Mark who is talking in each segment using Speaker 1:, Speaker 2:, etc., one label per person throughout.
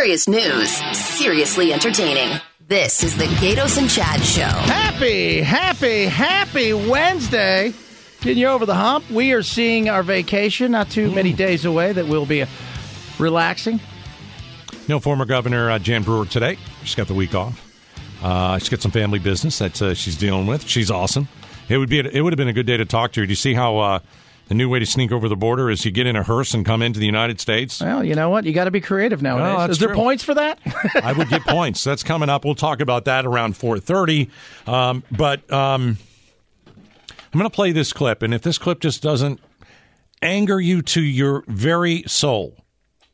Speaker 1: Serious news, seriously entertaining. This is the Gaydos and Chad Show.
Speaker 2: Happy, happy, happy Wednesday. Getting you over the hump. We are seeing our vacation not too many days away that we'll be uh, relaxing.
Speaker 3: No former governor uh, Jan Brewer today. She's got the week off. Uh, she's got some family business that uh, she's dealing with. She's awesome. It would be. A, it would have been a good day to talk to her. Do you see how uh, the new way to sneak over the border is you get in a hearse and come into the United States?
Speaker 2: Well, you know what? You got to be creative nowadays.
Speaker 3: that's
Speaker 2: is there
Speaker 3: true.
Speaker 2: points for that?
Speaker 3: I would get points. That's coming up. We'll talk about that around four thirty. Um, but um, I'm going to play this clip, and if this clip just doesn't anger you to your very soul,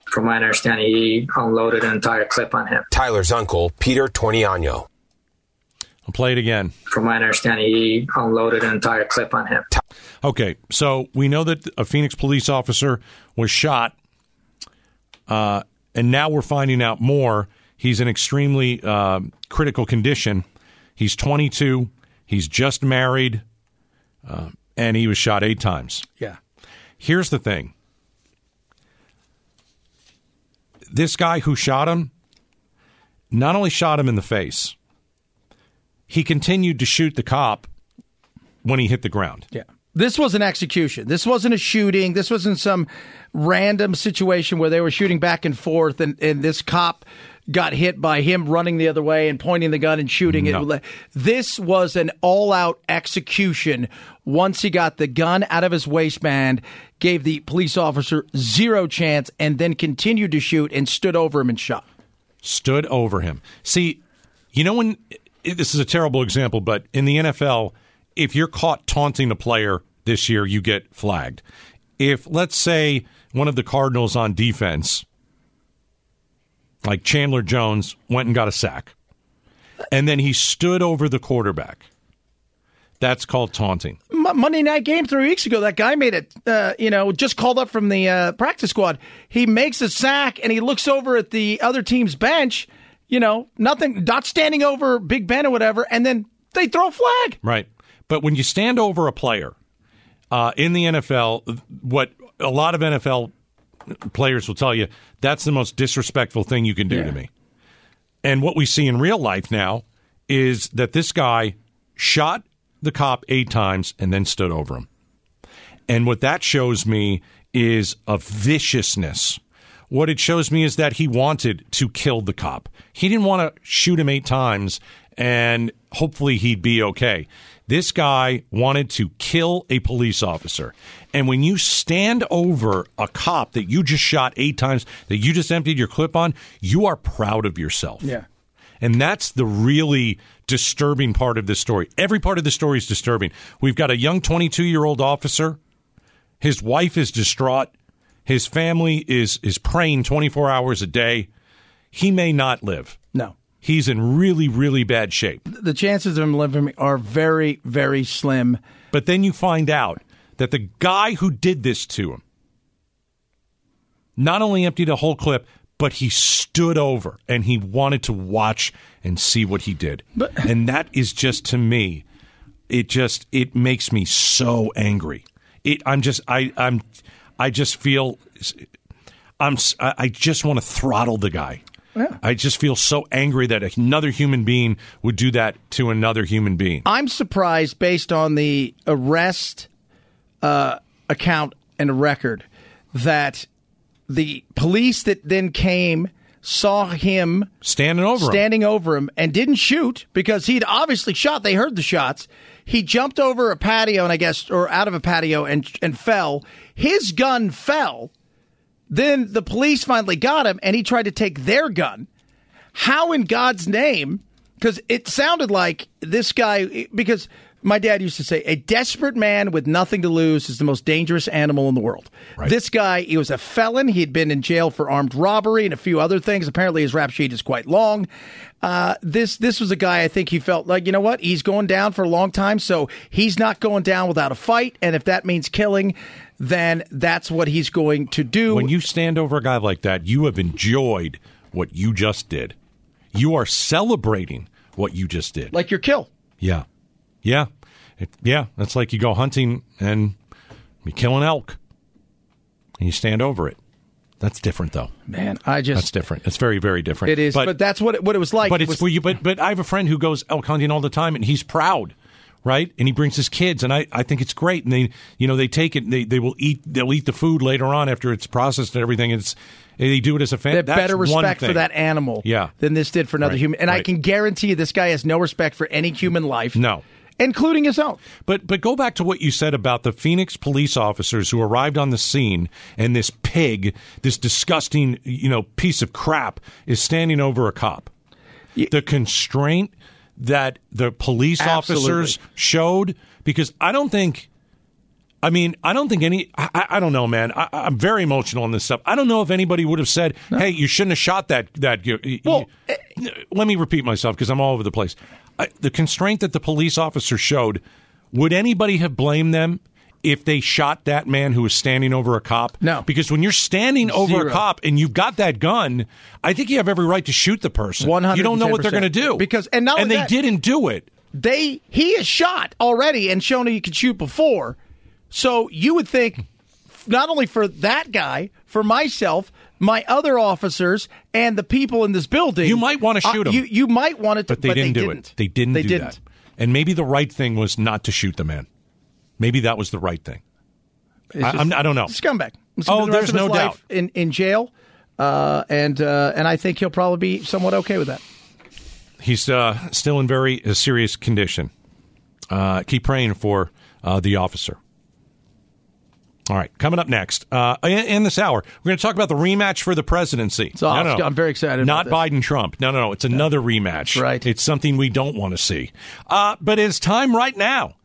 Speaker 4: From my understanding, he unloaded an entire clip on him.
Speaker 5: Tyler's uncle, Peter Torniano.
Speaker 3: I'll play it again.
Speaker 4: From my understanding, he unloaded an entire clip on him.
Speaker 3: Okay, so we know that a Phoenix police officer was shot, uh, and now we're finding out more. He's in extremely uh, critical condition. He's 22. He's just married, uh, and he was shot eight times.
Speaker 2: yeah.
Speaker 3: Here's the thing this guy who shot him not only shot him in the face, he continued to shoot the cop when he hit the ground.
Speaker 2: Yeah. This was an execution. This wasn't a shooting. This wasn't some random situation where they were shooting back and forth and, and this cop got hit by him running the other way and pointing the gun and shooting
Speaker 3: No.
Speaker 2: it. This was an all out execution once he got the gun out of his waistband, gave the police officer zero chance, and then continued to shoot and stood over him and shot.
Speaker 3: stood over him. See, you know when this is a terrible example, but in the NFL, if you're caught taunting a player this year, you get flagged. If let's say one of the Cardinals on defense, like Chandler Jones, went and got a sack, and then he stood over the quarterback, that's called taunting.
Speaker 2: Monday night game three weeks ago, that guy made it, uh, you know, just called up from the uh, practice squad. He makes a sack and he looks over at the other team's bench, you know, nothing, not standing over Big Ben or whatever, and then they throw a flag.
Speaker 3: Right. But when you stand over a player uh, in the NFL, what a lot of NFL players will tell you, that's the most disrespectful thing you can do to me. And what we see in real life now is that this guy shot the cop eight times and then stood over him. And what that shows me is a viciousness. What it shows me is that he wanted to kill the cop. He didn't want to shoot him eight times and hopefully he'd be okay. This guy wanted to kill a police officer. And when you stand over a cop that you just shot eight times, that you just emptied your clip on, you are proud of yourself. Yeah. And that's the really disturbing part of this story. Every part of the story is disturbing. We've got a young 22 year old officer. His wife is distraught. His family is, is praying 24 hours a day. He may not live.
Speaker 2: No.
Speaker 3: He's in really, really bad shape.
Speaker 2: The chances of him living are very, very slim.
Speaker 3: But then you find out that the guy who did this to him not only emptied a whole clip, but he stood over and he wanted to watch and see what he did. and that is just to me, it just it makes me so angry. It I'm just I I'm I just feel I'm I just want to throttle the guy. I just feel so angry that another human being would do that to another human being.
Speaker 2: I'm surprised based on the arrest uh, account and record that the police that then came saw him
Speaker 3: Standing over him.
Speaker 2: standing over him and didn't shoot because he'd obviously shot. They heard the shots. He jumped over a patio and I guess or out of a patio and and fell. His gun fell. Then the police finally got him and he tried to take their gun. How in God's name? Because it sounded like this guy because my dad used to say a desperate man with nothing to lose is the most dangerous animal in the world. This guy, he was a felon. He had been in jail for armed robbery and a few other things. Apparently, his rap sheet is quite long. Uh, this this was a guy I think he felt like you know what he's going down for a long time, so he's not going down without a fight. And if that means killing, then that's what he's going to do.
Speaker 3: When you stand over a guy like that, you have enjoyed what you just did. You are celebrating what you just did.
Speaker 2: like your kill.
Speaker 3: yeah. Yeah. It, yeah. That's like you go hunting and you kill an elk and you stand over it. That's different, though.
Speaker 2: Man, I just
Speaker 3: That's different. It's very, very different.
Speaker 2: It is, but, that's what it, what it was like.
Speaker 3: but
Speaker 2: It
Speaker 3: it's
Speaker 2: was-
Speaker 3: for you. But but I have a friend who goes elk hunting all the time, and he's proud, right? And he brings his kids, and I, I think it's great. And they you know they take it, and they they will eat they'll eat the food later on after it's processed and everything. It's they do it as a
Speaker 2: they
Speaker 3: family.
Speaker 2: have better respect for that animal
Speaker 3: Yeah.
Speaker 2: than this did for another
Speaker 3: Right,
Speaker 2: human. And I can guarantee you this guy has no respect for any human life.
Speaker 3: No.
Speaker 2: Including his own.
Speaker 3: But but go back to what you said about the Phoenix police officers who arrived on the scene and this pig, this disgusting, you know, piece of crap is standing over a cop. the constraint that the police
Speaker 2: Absolutely.
Speaker 3: officers showed because I don't think I mean, I don't think any. I, I- don't know, man. I, I'm very emotional on this stuff. I don't know if anybody would have said, "Hey, you shouldn't have shot that." That.
Speaker 2: Well,
Speaker 3: you- let me repeat myself because I'm all over the place. I, the constraint that the police officer showed. Would anybody have blamed them if they shot that man who was standing over a cop?
Speaker 2: No.
Speaker 3: because when you're standing over
Speaker 2: Zero.
Speaker 3: a cop and you've got that gun, I think you have every right to shoot the person. One hundred. You don't know what they're going to do
Speaker 2: Because- and not
Speaker 3: and they
Speaker 2: that-
Speaker 3: didn't do it.
Speaker 2: They he is shot already and shown he could shoot before. So you would think not only for that guy, for myself, my other officers, and the people in this building,
Speaker 3: You might wanna shoot
Speaker 2: uh,
Speaker 3: 'em.
Speaker 2: You you might want to,
Speaker 3: But they didn't do it. They didn't
Speaker 2: They
Speaker 3: do
Speaker 2: didn't.
Speaker 3: that. And maybe the right thing was not to shoot the man. Maybe that was the right thing. I-
Speaker 2: just
Speaker 3: I'm- I don't know.
Speaker 2: Scumbag.
Speaker 3: Oh,
Speaker 2: the
Speaker 3: there's no doubt.
Speaker 2: in in jail, uh, and uh, and I think he'll probably be somewhat okay with that.
Speaker 3: He's uh, still in very uh, serious condition. Uh, keep praying for uh, the officer. All right, coming up next uh, in, in this hour, we're going to talk about the rematch for the presidency.
Speaker 2: So I'm very excited
Speaker 3: Not Biden Trump. No, no, no. It's another rematch.
Speaker 2: Right.
Speaker 3: It's something we don't want to see. Uh, but it's time right now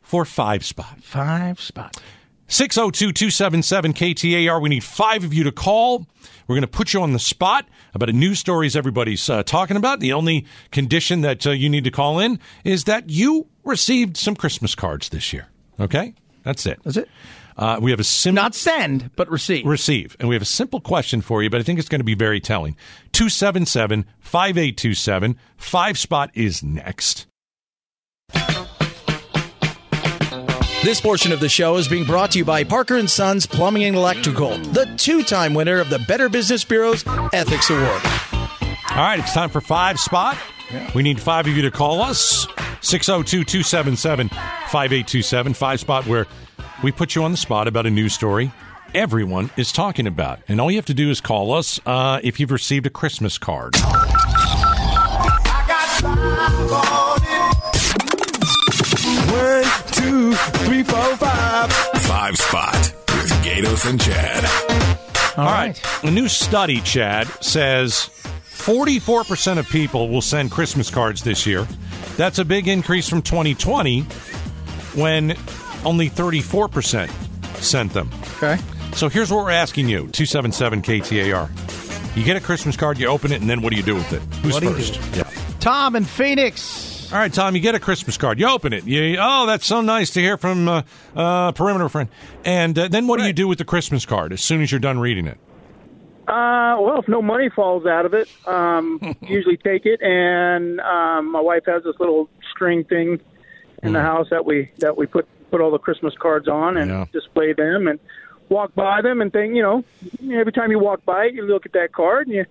Speaker 3: for five spot.
Speaker 2: Five spot.
Speaker 3: 602 277 KTAR. We need five of you to call. We're going to put you on the spot about a news stories everybody's uh, talking about. The only condition that uh, you need to call in is that you received some Christmas cards this year. Okay? That's it.
Speaker 2: That's it.
Speaker 3: Uh, we have a sim-
Speaker 2: Not send, but receive.
Speaker 3: receive. And we have a simple question for you, but I think it's going to be very telling. 277 5827. Five spot is next.
Speaker 2: This portion of the show is being brought to you by Parker and Sons Plumbing and Electrical, the two-time winner of the Better Business Bureau's Ethics Award.
Speaker 3: All right, it's time for five spot. We need five of you to call us. 602 277 5827. Five spot where we put you on the spot about a news story everyone is talking about. And all you have to do is call us uh, if you've received a Christmas card.
Speaker 6: One, two, three, four, five.
Speaker 7: Five Spot with Gaydos and Chad.
Speaker 3: All right. A new study, Chad, says 44% of people will send Christmas cards this year. That's a big increase from 2020 when only 34% sent them.
Speaker 2: Okay.
Speaker 3: So here's what we're asking you 277 KTAR. You get a Christmas card, you open it, and then what do you do with it? Who's
Speaker 2: What
Speaker 3: first?
Speaker 2: do?
Speaker 3: Yeah.
Speaker 2: Tom in Phoenix.
Speaker 3: All right, Tom, you get a Christmas card. You open it. You, oh, that's so nice to hear from uh, uh, Perimeter Friend. And uh, then what do you do with the Christmas card as soon as you're done reading it?
Speaker 8: Uh, well, if no money falls out of it, um, usually take it. And um, my wife has this little string thing in the house that we that we put put all the Christmas cards on and
Speaker 3: Yeah.
Speaker 8: display them and walk by them and think, you know, every time you walk by it, you look at that card and you,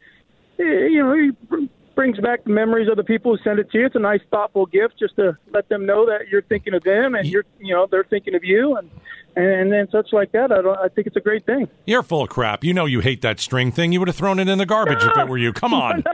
Speaker 8: eh, you know, it br- brings back the memories of the people who send it to you. It's a nice, thoughtful gift just to let them know that you're thinking of them and you're, you know, they're thinking of you and and then such like that. I don't. I think it's a great thing.
Speaker 3: You're full of crap. You know you hate that string thing. You would have thrown it in the garbage if it were you. Come on.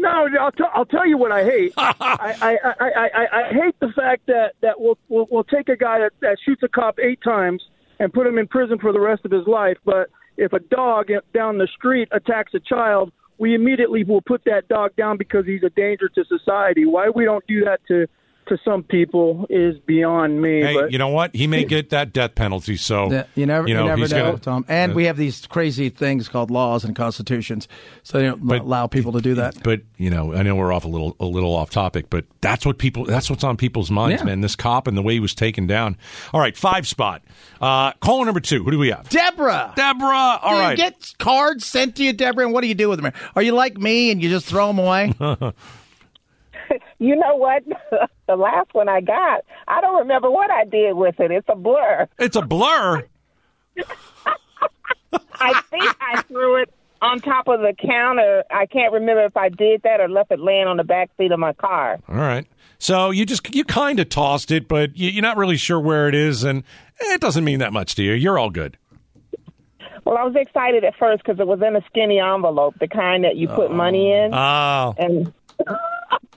Speaker 8: No, no, I'll, t- I'll tell you what I hate. I, I, I, I, I, I hate the fact that that we'll, we'll we'll take a guy that, that shoots a cop eight times and put him in prison for the rest of his life. But if a dog down the street attacks a child, we immediately will put that dog down because he's a danger to society. Why we don't do that to to some people is beyond me.
Speaker 3: Hey,
Speaker 8: but
Speaker 3: you know what? He may get that death penalty. So
Speaker 2: Yeah, you never, you
Speaker 3: know,
Speaker 2: never know,
Speaker 3: gonna-
Speaker 2: Tom. And
Speaker 3: uh,
Speaker 2: we have these crazy things called laws and constitutions, so they don't
Speaker 3: But-
Speaker 2: allow people to do that.
Speaker 3: But you know, I know we're off a little a little off topic, but that's what people that's what's on people's minds,
Speaker 2: Yeah.
Speaker 3: man. This cop and the way he was taken down. All right, five spot. Uh, caller number two. Who do we have?
Speaker 2: Deborah.
Speaker 3: Deborah. All
Speaker 2: do
Speaker 3: right.
Speaker 2: you get cards sent to you, Deborah, and what do you do with them? Are you like me and you just throw them away?
Speaker 9: You know what? the last one I got, I don't remember what I did with it. It's a blur.
Speaker 3: it's a blur.
Speaker 9: I think I threw it on top of the counter. I can't remember if I did that or left it laying on the back seat of my car.
Speaker 3: All right. So you just you kind of tossed it, but you, you're not really sure where it is, and it doesn't mean that much to you. You're all good.
Speaker 9: Well, I was excited at first because it was in a skinny envelope, the kind that you put money in,
Speaker 3: Oh,
Speaker 9: and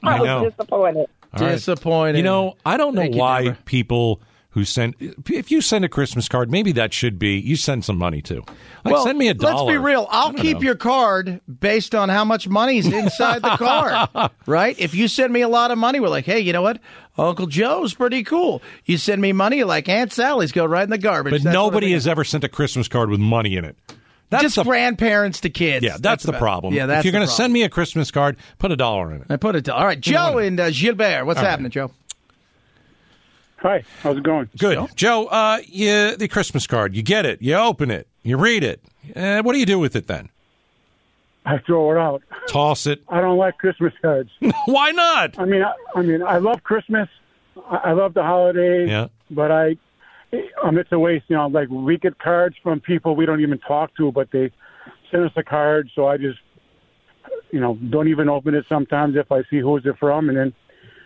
Speaker 3: I
Speaker 9: I was
Speaker 3: know.
Speaker 9: disappointed.
Speaker 3: All right.
Speaker 2: Disappointed.
Speaker 3: You know, I don't know
Speaker 2: Thank
Speaker 3: why
Speaker 2: Deborah.
Speaker 3: people who send if you send a Christmas card, maybe that should be you send some money too. Like
Speaker 2: well,
Speaker 3: send me a dollar.
Speaker 2: Let's be real.
Speaker 3: I
Speaker 2: I'll keep
Speaker 3: know.
Speaker 2: your card based on how much money's inside the card. right? If you send me a lot of money, we're like, hey, you know what? Uncle Joe's pretty cool. You send me money, like Aunt Sally's go right in the garbage.
Speaker 3: But
Speaker 2: That's
Speaker 3: nobody
Speaker 2: I mean.
Speaker 3: has ever sent a Christmas card with money in it. That's
Speaker 2: just
Speaker 3: the,
Speaker 2: grandparents to kids.
Speaker 3: yeah, that's, the
Speaker 2: about-
Speaker 3: problem.
Speaker 2: Yeah, that's
Speaker 3: if you're going to send me a Christmas card, put a dollar in it.
Speaker 2: I put it. To, all right, Joe and uh, Gilbert. What's
Speaker 3: All right.
Speaker 2: happening, Joe?
Speaker 10: Hi, how's it going?
Speaker 3: Good, Joe. Uh, you, the Christmas card, you get it, you open it, you read it. Uh, what do you do with it then?
Speaker 10: I throw it out.
Speaker 3: Toss it.
Speaker 10: I don't like Christmas cards.
Speaker 3: Why not?
Speaker 10: I mean, I, I mean, I love Christmas. I, I love the holidays.
Speaker 3: Yeah.
Speaker 10: But I, um, it's a waste. You know, like we get cards from people we don't even talk to, but they send us a card. So I just, you know, don't even open it sometimes if I see who's it from, and then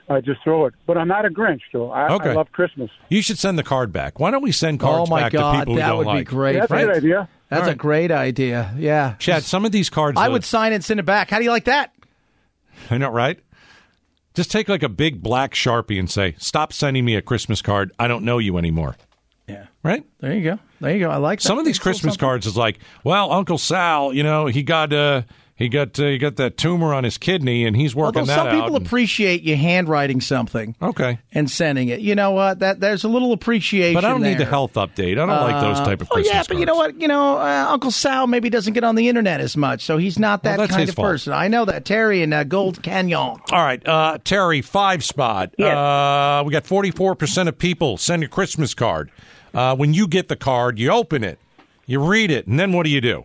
Speaker 10: I just throw it. But I'm not a Grinch, though. I,
Speaker 3: Okay.
Speaker 10: I love Christmas.
Speaker 3: You should send the card back. Why don't we send cards
Speaker 2: oh my
Speaker 3: back
Speaker 2: God,
Speaker 3: to people who
Speaker 2: that
Speaker 3: don't
Speaker 2: would
Speaker 3: like?
Speaker 2: be great.
Speaker 10: That's a
Speaker 2: right?
Speaker 10: good idea.
Speaker 2: That's
Speaker 3: All
Speaker 2: a
Speaker 3: right.
Speaker 2: great idea. Yeah,
Speaker 3: Chad, some of these cards.
Speaker 2: I
Speaker 3: though-
Speaker 2: would sign it and send it back. How do you like that?
Speaker 3: I know, right? Just take like a big black sharpie and say, "Stop sending me a Christmas card. I don't know you anymore."
Speaker 2: Yeah.
Speaker 3: Right?
Speaker 2: There you go. There you go. I like that.
Speaker 3: Some of these Christmas cards is like, "Well, Uncle Sal, you know, he got uh, he got uh, he got that tumor on his kidney, and he's working
Speaker 2: Although
Speaker 3: that
Speaker 2: some
Speaker 3: out."
Speaker 2: people
Speaker 3: and-
Speaker 2: appreciate you handwriting something
Speaker 3: okay,
Speaker 2: and sending it. You know what? That there's a little appreciation.
Speaker 3: but I don't need the health update. I don't like those type of
Speaker 2: Oh yeah, but you know what? You know, uh, Uncle Sal maybe doesn't get on the internet as much, so he's not that
Speaker 3: that's
Speaker 2: kind of
Speaker 3: fault.
Speaker 2: person. I know that. Terry in uh, Gold Canyon.
Speaker 3: All right, uh, Terry, five spot.
Speaker 9: Yes.
Speaker 3: Uh, we got forty four percent of people send a Christmas card. Uh, when you get the card, you open it, you read it, and then what do you do?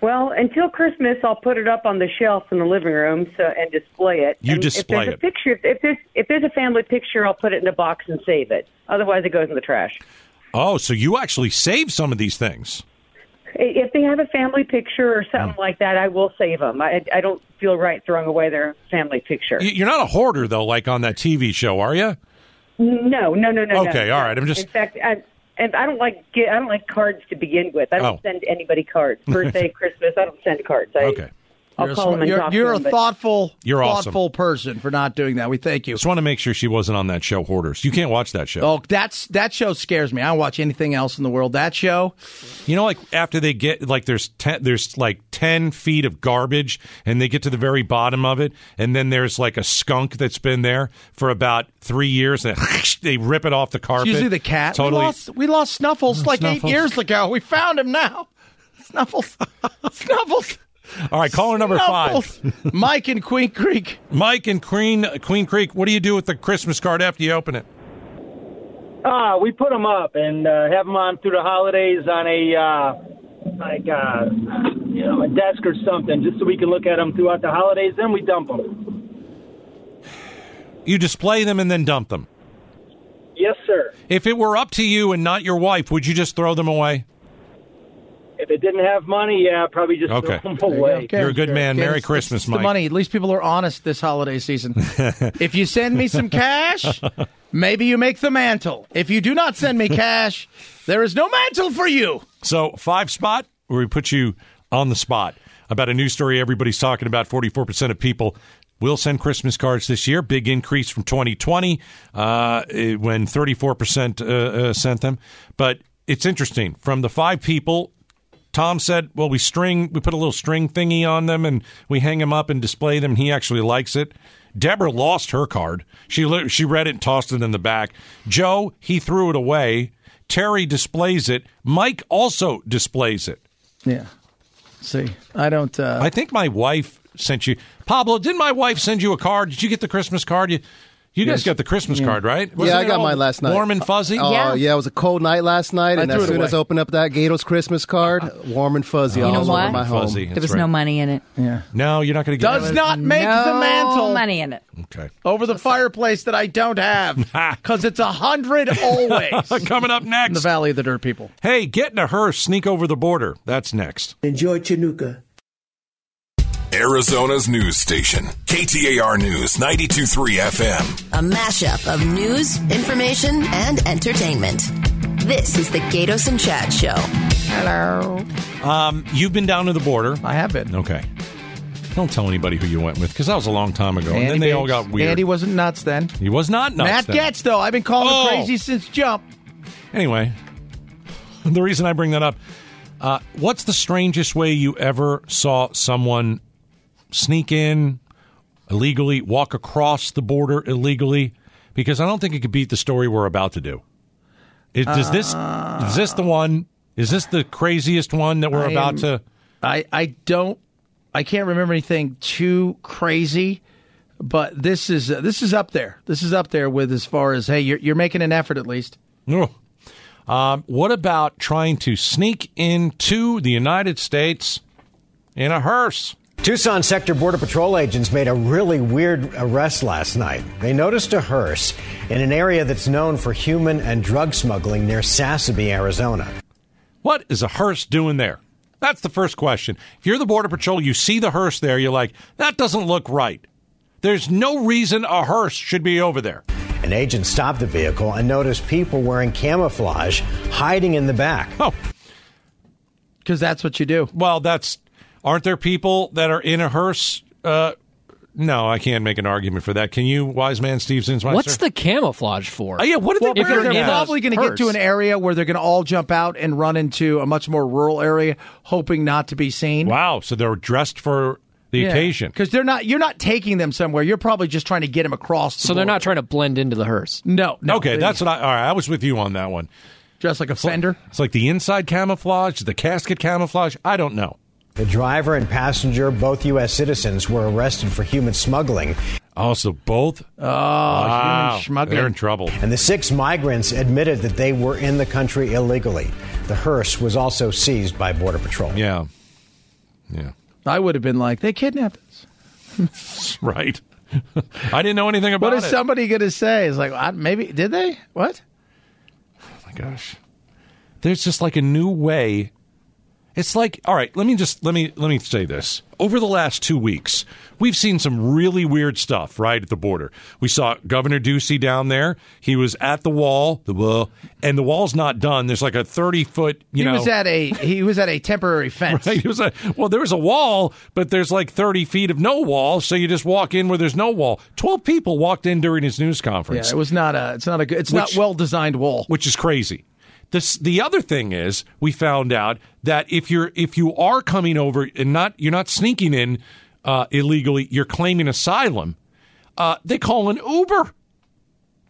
Speaker 11: Well, until Christmas, I'll put it up on the shelf in the living room so and display it.
Speaker 3: You
Speaker 11: and
Speaker 3: display
Speaker 11: if there's
Speaker 3: it.
Speaker 11: A picture, if there's if there's a family picture, I'll put it in a box and save it. Otherwise, it goes in the trash.
Speaker 3: Oh, so you actually save some of these things.
Speaker 11: If they have a family picture or something
Speaker 3: Hmm.
Speaker 11: like that, I will save them. I, I don't feel right throwing away their family picture.
Speaker 3: You're not a hoarder though, like on that TV show, are you?
Speaker 11: No, no, no, no.
Speaker 3: Okay,
Speaker 11: no,
Speaker 3: all
Speaker 11: no.
Speaker 3: I'm just-
Speaker 11: In fact, I, and I don't like get, I don't like cards to begin with. I don't
Speaker 3: Oh.
Speaker 11: send anybody cards. Birthday, Christmas, I don't send cards. I,
Speaker 3: Okay.
Speaker 11: I'll
Speaker 2: You're a
Speaker 11: call
Speaker 2: smart-
Speaker 11: them and
Speaker 2: you're,
Speaker 11: talk
Speaker 2: you're
Speaker 11: to
Speaker 2: a thoughtful,
Speaker 3: You're awesome.
Speaker 2: person for not doing that. We thank you.
Speaker 3: Just want to make sure she wasn't on that show, Hoarders. You can't watch that show.
Speaker 2: Oh, that's that show scares me. I don't watch anything else in the world. That show,
Speaker 3: You know, like after they get like there's ten, there's like ten feet of garbage, and they get to the very bottom of it, and then there's like a skunk that's been there for about three years, and they rip it off the carpet.
Speaker 2: it's usually the cat.
Speaker 3: Totally.
Speaker 2: We lost, we lost Snuffles oh, like
Speaker 3: Snuffles.
Speaker 2: eight years ago. We found him now. Snuffles, Snuffles.
Speaker 3: All right, caller number five,
Speaker 2: Mike in Queen Creek.
Speaker 3: Mike in Queen Queen Creek. What do you do with the Christmas card after you open it?
Speaker 12: Ah, we put them up and uh, have them on through the holidays on a uh, like uh, you know a desk or something, just so we can look at them throughout the holidays. Then we dump them.
Speaker 3: You display them and then dump them.
Speaker 12: Yes, sir.
Speaker 3: If it were up to you and not your wife, would you just throw them away?
Speaker 12: If it didn't have money, yeah, I'd probably just
Speaker 3: Okay.
Speaker 12: throw them away.
Speaker 2: Okay.
Speaker 3: You're a good man.
Speaker 2: Okay,
Speaker 3: Merry
Speaker 2: it's-
Speaker 3: Christmas,
Speaker 2: it's
Speaker 3: Mike.
Speaker 2: The money. At least people are honest this holiday season. if you send me some cash, maybe you make the mantle. If you do not send me cash, there is no mantle for you.
Speaker 3: So five spot where we put you on the spot about a news story everybody's talking about. Forty four percent of people will send Christmas cards this year. Big increase from 2020 uh, when thirty four percent uh, uh, sent them. But it's interesting from the five people. Tom said, "Well, we string, we put a little string thingy on them, and we hang them up and display them. He actually likes it." Deborah lost her card. She she read it and tossed it in the back. Joe, he threw it away. Terry displays it. Mike also displays it.
Speaker 2: Yeah. See, I don't. Uh,
Speaker 3: I think my wife sent you Pablo. Didn't my wife send you a card? Did you get the Christmas card? You You guys
Speaker 2: Yes.
Speaker 3: got the Christmas
Speaker 2: Yeah.
Speaker 3: card, right?
Speaker 13: yeah,
Speaker 3: Wasn't
Speaker 13: I got mine last night.
Speaker 3: Warm and fuzzy.
Speaker 13: Oh yeah. it was a cold night last night,
Speaker 2: I
Speaker 13: and
Speaker 2: threw
Speaker 13: as
Speaker 2: it
Speaker 13: soon as I opened up that Gaydos' Christmas card, uh, uh, warm and fuzzy
Speaker 3: You
Speaker 13: all
Speaker 3: know
Speaker 13: over
Speaker 14: what?
Speaker 13: my home.
Speaker 3: Fuzzy.
Speaker 14: There was
Speaker 3: right.
Speaker 14: no money in it.
Speaker 2: Yeah.
Speaker 3: No, you're not going to get
Speaker 2: Does
Speaker 3: it.
Speaker 2: not make
Speaker 14: no
Speaker 2: the mantle
Speaker 14: money in it.
Speaker 3: Okay.
Speaker 2: over the fireplace that I don't have because it's a hundred always
Speaker 3: Coming up
Speaker 2: in
Speaker 3: next.
Speaker 2: the Valley of the Dirt People.
Speaker 3: Hey, get in a hearse, sneak over the border. That's next.
Speaker 6: Enjoy Chinooka.
Speaker 7: Arizona's news station, KTAR News 92.3 FM.
Speaker 1: A mashup of news, information, and entertainment. This is the Gaydos and Chad Show.
Speaker 2: Hello.
Speaker 3: Um, you've been down to the border.
Speaker 2: I have been.
Speaker 3: Okay. Don't tell anybody who you went with because that was a long time ago. and then they all got weird.
Speaker 2: Andy wasn't nuts then.
Speaker 3: he was not nuts.
Speaker 2: Matt
Speaker 3: then.
Speaker 2: Gaetz, though, I've been calling
Speaker 3: Oh.
Speaker 2: him crazy since jump.
Speaker 3: Anyway, the reason I bring that up, uh, what's the strangest way you ever saw someone sneak in illegally, walk across the border illegally? Because I don't think it could beat the story we're about to do. Is, does this is this the one? Is this the craziest one that we're
Speaker 2: I
Speaker 3: about
Speaker 2: am-
Speaker 3: to?
Speaker 2: I, I don't I can't remember anything too crazy, but this is uh, this is up there. This is up there with as far as hey, you're you're making an effort at least.
Speaker 3: No. Um, what about trying to sneak into the United States in a hearse?
Speaker 15: Tucson Sector Border Patrol agents made a really weird arrest last night. They noticed a hearse in an area that's known for human and drug smuggling near Sasabe, Arizona.
Speaker 3: What is a hearse doing there? That's the first question. If you're the Border Patrol, you see the hearse there, you're like, that doesn't look right. There's no reason a hearse should be over there.
Speaker 15: An agent stopped the vehicle and noticed people wearing camouflage hiding in the back.
Speaker 3: Oh,
Speaker 2: Because that's what you do.
Speaker 3: well, that's. Aren't there people that are in a hearse? Uh, no, I can't make an argument for that. Can you, wise man Steve Zinsmeister?
Speaker 16: What's the camouflage for?
Speaker 3: Oh, yeah, what are
Speaker 2: Well,
Speaker 3: they
Speaker 2: because
Speaker 3: wearing
Speaker 2: they're probably going to get to an area where they're going to all jump out and run into a much more rural area, hoping not to be seen.
Speaker 3: Wow, so they're dressed for the occasion.
Speaker 2: because they're not. You're not taking them somewhere. You're probably just trying to get them across. The
Speaker 16: So they're not trying to blend into the hearse.
Speaker 2: No, no.
Speaker 3: okay,
Speaker 2: they-
Speaker 3: that's what I. All right, I was with you on that one.
Speaker 2: just like a fender.
Speaker 3: It's like the inside camouflage, the casket camouflage. I don't know.
Speaker 15: The driver and passenger, both U.S. citizens, were arrested for human smuggling,
Speaker 3: Also, both.
Speaker 2: Oh,
Speaker 3: wow,
Speaker 2: human smuggling.
Speaker 3: they're in trouble.
Speaker 15: and the six migrants admitted that they were in the country illegally. The hearse was also seized by Border Patrol.
Speaker 3: Yeah, yeah,
Speaker 2: I would have been like, they kidnapped us.
Speaker 3: right. I didn't know anything about it.
Speaker 2: What is
Speaker 3: it.
Speaker 2: somebody going to say? It's like, maybe did they? What?
Speaker 3: oh my gosh, there's just like a new way. It's like, all right, let me just let me let me say this. Over the last two weeks, we've seen some really weird stuff right at the border. We saw Governor Ducey down there. He was at the wall, the wall, and the wall's not done. There's like a thirty foot, you
Speaker 2: he
Speaker 3: know,
Speaker 2: was at a he was at a temporary fence.
Speaker 3: Right? It was a, well, there's a wall, but there's like 30 feet of no wall, so you just walk in where there's no wall. 12 people walked in during his news conference.
Speaker 2: Yeah, it was not a. It's not a good. It's not well designed wall.
Speaker 3: which is crazy. This, the other thing is, we found out that if you're if you are coming over and not you're not sneaking in uh, illegally, you're claiming asylum. Uh, they call an Uber.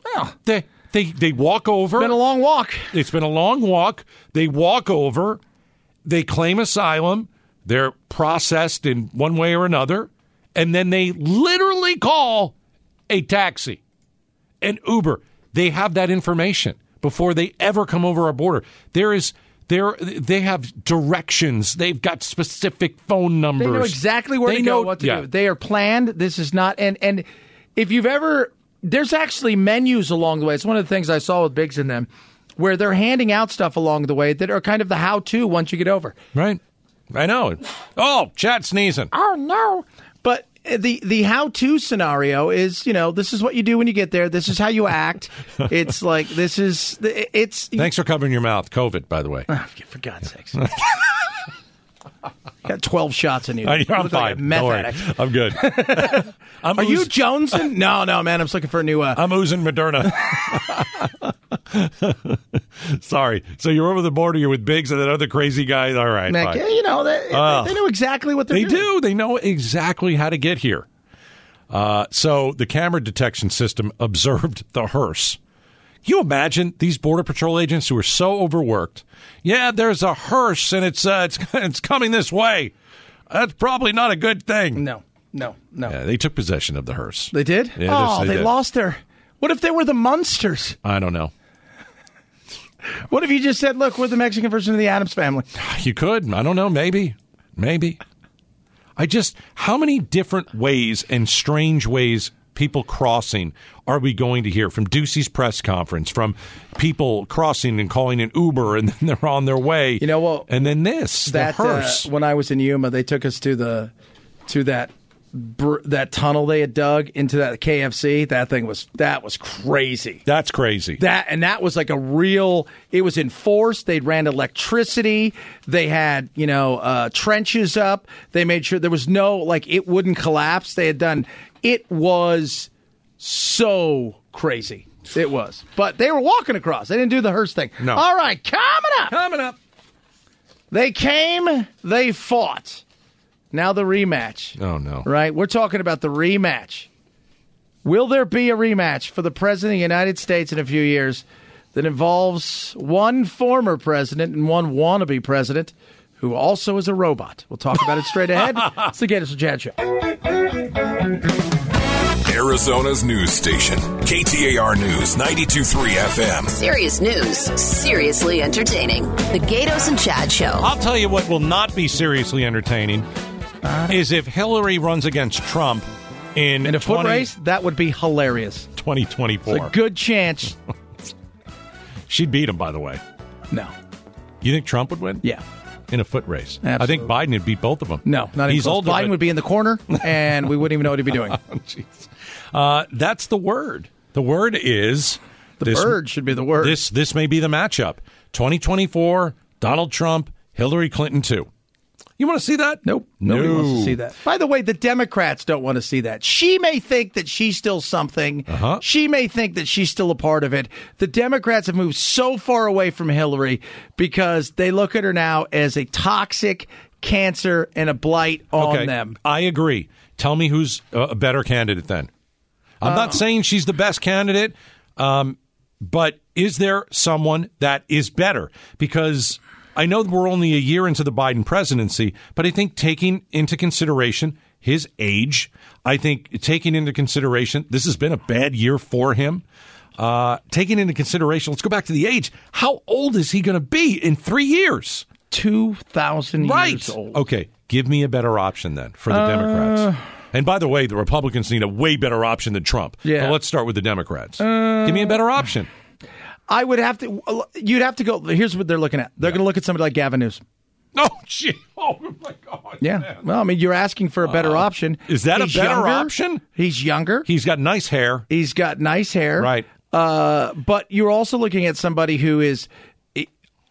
Speaker 2: Well,
Speaker 3: They they they walk over.
Speaker 2: been a long walk.
Speaker 3: It's been a long walk. They walk over, they claim asylum, they're processed in one way or another, and then they literally call a taxi, an Uber. They have that information before they ever come over our border. There is there they have directions. They've got specific phone numbers.
Speaker 2: They know exactly where
Speaker 3: They
Speaker 2: to
Speaker 3: know-
Speaker 2: go, what to
Speaker 3: yeah.
Speaker 2: do. They are planned. This is not and and if you've ever there's actually menus along the way. It's one of the things I saw with Biggs and them where they're handing out stuff along the way that are kind of the how to once you get over.
Speaker 3: Right. I know. Oh, Chad sneezing.
Speaker 2: Oh no. The the how to scenario is, you know, this is what you do when you get there. This is how you act. it's like this is it's
Speaker 3: Thanks for covering your mouth. COVID, by the way.
Speaker 2: for God's sakes. Got 12 shots in you.
Speaker 3: I-
Speaker 2: You
Speaker 3: I'm
Speaker 2: look like
Speaker 3: fine. worry. I'm good. I'm
Speaker 2: Are you Jonesing? No, no, man. I'm just looking for a new. Uh,
Speaker 3: I'm oozing Moderna. Sorry. So you're over the border. You're with Biggs and that other crazy guy. All right.
Speaker 2: Mac, yeah, you know, they,
Speaker 3: Ugh.
Speaker 2: they know exactly what they're
Speaker 3: They
Speaker 2: doing.
Speaker 3: do. They know exactly how to get here. Uh, so the camera detection system observed the hearse. Can you imagine these border patrol agents who are so overworked? Yeah, there's a hearse and it's uh, it's it's coming this way. That's probably not a good thing.
Speaker 2: No, no, no.
Speaker 3: Yeah, they took possession of the hearse.
Speaker 2: They did?
Speaker 3: Yeah,
Speaker 2: oh,
Speaker 3: they
Speaker 2: they,
Speaker 3: did.
Speaker 2: lost their. What if they were the monsters?
Speaker 3: I don't know.
Speaker 2: What if you just said, "Look, we're the Mexican version of the Addams family"?
Speaker 3: You could. I don't know. Maybe. Maybe. I just, how many different ways and strange ways people crossing are we going to hear from Ducey's press conference, from people crossing and calling an Uber and then they're on their way? You
Speaker 2: know what?
Speaker 3: And then this,
Speaker 2: that
Speaker 3: the
Speaker 2: uh,
Speaker 3: hearse.
Speaker 2: when I was in Yuma, they took us to the to that br- that tunnel they had dug into that KFC. That thing was that was crazy.
Speaker 3: That's crazy.
Speaker 2: That and that was like a real. It was enforced. They ran electricity. They had you know uh, trenches up. They made sure there was no like it wouldn't collapse. They had done. It was so crazy. It was, but they were walking across. They didn't do the hearse thing.
Speaker 3: No.
Speaker 2: All right, coming up.
Speaker 3: Coming up.
Speaker 2: They came. They fought. Now the rematch.
Speaker 3: Oh, no.
Speaker 2: Right? We're talking about the rematch. Will there be a rematch for the President of the United States in a few years that involves one former president and one wannabe president who also is a robot? We'll talk about it straight ahead. It's the Gaydos and Chad Show.
Speaker 7: Arizona's news station, KTAR News 923 FM.
Speaker 1: Serious news, seriously entertaining. The Gaydos and Chad Show.
Speaker 3: I'll tell you what will not be seriously entertaining is if Hillary runs against Trump in,
Speaker 2: In a foot
Speaker 3: 20
Speaker 2: race, that would be hilarious.
Speaker 3: 2024.
Speaker 2: It's a good chance.
Speaker 3: She'd beat him, by the way.
Speaker 2: No.
Speaker 3: You think Trump would win?
Speaker 2: Yeah.
Speaker 3: In a foot race. I think Biden would beat both of them.
Speaker 2: No, not even
Speaker 3: He's
Speaker 2: close.
Speaker 3: older.
Speaker 2: Biden
Speaker 3: but-
Speaker 2: would be in the corner, and we wouldn't even know what he'd be doing.
Speaker 3: Jeez. Uh, that's the word. The word is
Speaker 2: The bird should be the word.
Speaker 3: This this may be the matchup. 2024, Donald Trump, Hillary Clinton too. You want to see that?
Speaker 2: Nope. Nobody
Speaker 3: No.
Speaker 2: wants to see that. By the way, the Democrats don't want to see that. She may think that she's still something.
Speaker 3: Uh-huh.
Speaker 2: She may think that she's still a part of it. The Democrats have moved so far away from Hillary because they look at her now as a toxic cancer and a blight on
Speaker 3: okay.
Speaker 2: them.
Speaker 3: I agree. Tell me who's a better candidate then. I'm
Speaker 2: Uh,
Speaker 3: not saying she's the best candidate, um, but is there someone that is better? Because I know we're only a year into the Biden presidency, but I think taking into consideration his age, I think taking into consideration this has been a bad year for him. Uh, taking into consideration, let's go back to the age. How old is he going to be in three years?
Speaker 2: 2,000
Speaker 3: right.
Speaker 2: years old.
Speaker 3: Okay, give me a better option then for the
Speaker 2: Uh,
Speaker 3: Democrats. And by the way, the Republicans need a way better option than Trump.
Speaker 2: Yeah.
Speaker 3: But let's start with the Democrats.
Speaker 2: Uh,
Speaker 3: give me a better option.
Speaker 2: I would have to. You'd have to go. Here's what they're looking at. They're going to look at somebody like Gavin Newsom.
Speaker 3: Oh, gee. Oh, my God.
Speaker 2: Yeah. Well, I mean, you're asking for a better
Speaker 3: Uh,
Speaker 2: option.
Speaker 3: is that a better
Speaker 2: younger.
Speaker 3: option?
Speaker 2: He's younger.
Speaker 3: He's got nice hair.
Speaker 2: He's got nice hair.
Speaker 3: Right.
Speaker 2: Uh, but you're also looking at somebody who is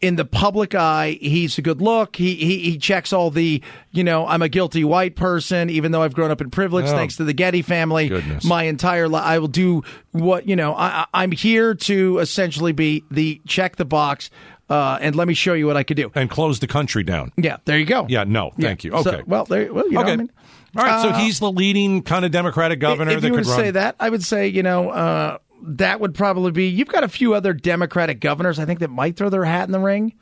Speaker 2: in the public eye. He's a good look. He, he he checks all the you know. I'm a guilty white person, even though I've grown up in privilege
Speaker 3: Oh,
Speaker 2: thanks to the Getty family.
Speaker 3: goodness.
Speaker 2: My entire life, I will do what you know. I, I'm here to essentially be the check the box. Uh, and let me show you what I could do.
Speaker 3: And close the country down.
Speaker 2: Yeah, there you go.
Speaker 3: Yeah, no, thank you.
Speaker 2: Yeah. So-
Speaker 3: Okay.
Speaker 2: well, there. Well, you know,
Speaker 3: okay.
Speaker 2: I mean,
Speaker 3: All right, so
Speaker 2: uh,
Speaker 3: he's the leading kind of Democratic governor
Speaker 2: if
Speaker 3: that
Speaker 2: were
Speaker 3: could
Speaker 2: to
Speaker 3: run.
Speaker 2: say that, I would say you know uh, that would probably be. You've got a few other Democratic governors, I think, that might throw their hat in the ring.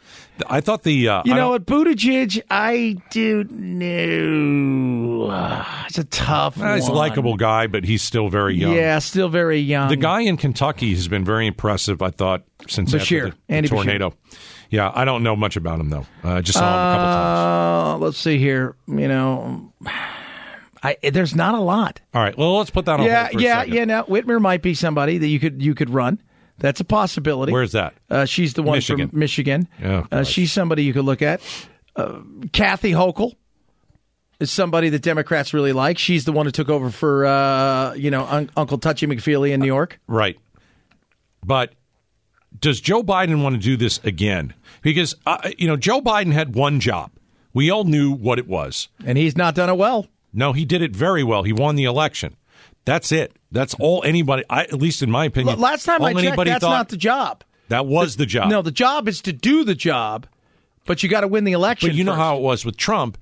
Speaker 3: I thought the uh,
Speaker 2: You know, what, Buttigieg, I do know. It's a tough.
Speaker 3: Uh, he's a likable guy, but he's still very young.
Speaker 2: Yeah, still very young.
Speaker 3: The guy in Kentucky has been very impressive, I thought, since after
Speaker 2: Beshear,
Speaker 3: the, the
Speaker 2: Andy Beshear.
Speaker 3: tornado. Yeah, I don't know much about him, though. I uh, just saw him a couple times.
Speaker 2: Uh, let's see here. You know, I there's not a lot.
Speaker 3: All right, well, let's put that on
Speaker 2: yeah,
Speaker 3: hold for a
Speaker 2: yeah, yeah. Now Whitmer might be somebody that you could you could run. That's a possibility.
Speaker 3: Where's that?
Speaker 2: Uh, she's the one
Speaker 3: Michigan.
Speaker 2: from Michigan.
Speaker 3: Oh,
Speaker 2: uh, she's somebody you could look at. Uh, Kathy Hochul is somebody that Democrats really like. She's the one who took over for uh, you know Un- Uncle Touchy McFeely in New York.
Speaker 3: Right. But does Joe Biden want to do this again? Because, uh, you know, Joe Biden had one job. We all knew what it was.
Speaker 2: And he's not done it well.
Speaker 3: No, he did it very well. He won the election. That's it. That's all anybody, I, at least in my opinion.
Speaker 2: L- Last time I checked, that's
Speaker 3: thought,
Speaker 2: not the job.
Speaker 3: That was the, job.
Speaker 2: No, the job is to do the job, but you got to win the election.
Speaker 3: But you know how it was with Trump.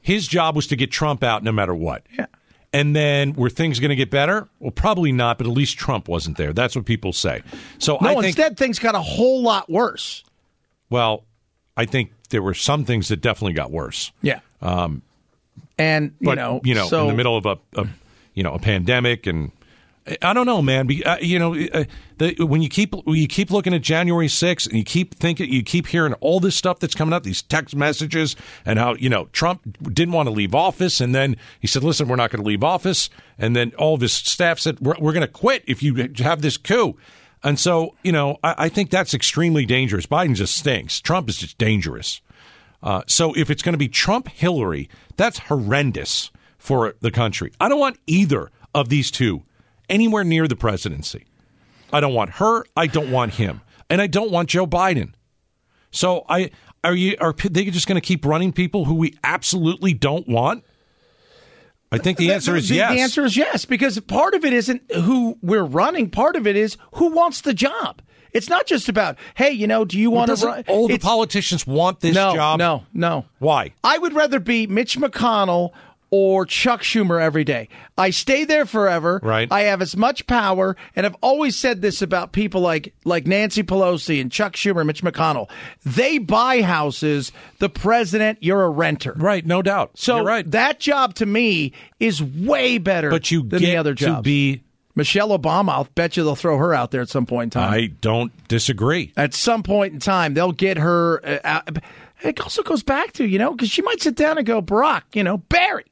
Speaker 3: His job was to get Trump out no matter what. Yeah. And then were things going to get better? Well, probably not, but at least Trump wasn't there. That's what people say. So
Speaker 2: No,
Speaker 3: I think
Speaker 2: instead things got a whole lot worse.
Speaker 3: well, I think there were some things that definitely got worse.
Speaker 2: Yeah.
Speaker 3: Um,
Speaker 2: And you
Speaker 3: but
Speaker 2: know,
Speaker 3: you know,
Speaker 2: so
Speaker 3: in the middle of a, a you know a pandemic and I don't know, man. Be- uh, you know, uh, the, when you keep when you keep looking at January 6th and you keep thinking, you keep hearing all this stuff that's coming up, these text messages, and how you know Trump didn't want to leave office, and then he said, "Listen, we're not going to leave office," and then all of his staff said, "We're, we're going to quit if you have this coup." And so, you know, I, I think that's extremely dangerous. Biden just stinks. Trump is just dangerous. Uh, so if it's going to be Trump Hillary, that's horrendous for the country. I don't want either of these two anywhere near the presidency. I don't want her. I don't want him, and I don't want Joe Biden. So I are you are they just going to keep running people who we absolutely don't want? I think the answer is
Speaker 2: the,
Speaker 3: yes.
Speaker 2: The answer is yes, because part of it isn't who we're running. Part of it is who wants the job. It's not just about, hey, you know, do you want to run?
Speaker 3: all the politicians want this
Speaker 2: no,
Speaker 3: job?
Speaker 2: No, no.
Speaker 3: Why?
Speaker 2: I would rather be Mitch McConnell or Chuck Schumer every day. I stay there forever.
Speaker 3: Right.
Speaker 2: I have as much power, and I've always said this about people like like Nancy Pelosi and Chuck Schumer, Mitch McConnell. They buy houses. The president, you're a renter.
Speaker 3: Right, no doubt.
Speaker 2: So
Speaker 3: You're right.
Speaker 2: that job to me is way better.
Speaker 3: But you
Speaker 2: than
Speaker 3: get
Speaker 2: the other
Speaker 3: to be
Speaker 2: Michelle Obama. I'll bet you they'll throw her out there at some point in time.
Speaker 3: I don't disagree.
Speaker 2: At some point in time, they'll get her. Uh, out. It also goes back to you know because she might sit down and go, Barack, you know, Barry.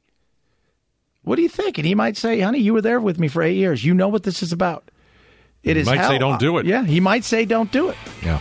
Speaker 2: What do you think? And he might say, "Honey, you were there with me for eight years. You know what this is about." It
Speaker 3: He
Speaker 2: is.
Speaker 3: might say, "Don't do it."
Speaker 2: Yeah, he might say, "Don't do it."
Speaker 3: Yeah.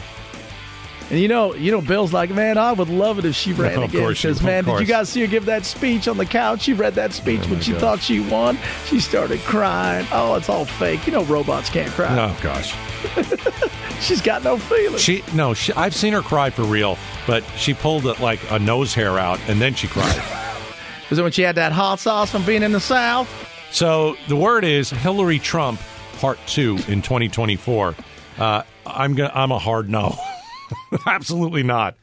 Speaker 2: And you know, you know, Bill's like, man, I would love it if she ran
Speaker 3: No, of
Speaker 2: again.
Speaker 3: course she-
Speaker 2: Because, man, did you guys see her give that speech on the couch? She read that speech
Speaker 3: Oh,
Speaker 2: when she
Speaker 3: gosh.
Speaker 2: thought she won. She started crying. Oh, it's all fake. You know, robots can't cry.
Speaker 3: Oh gosh.
Speaker 2: She's got no feelings.
Speaker 3: She no, she, I've seen her cry for real, but she pulled it like a nose hair out and then she cried.
Speaker 2: Was it when she had that hot sauce from being in the South?
Speaker 3: so the word is Hillary Trump Part Two in 2024. Uh, I'm gonna, I'm a hard no. Absolutely not.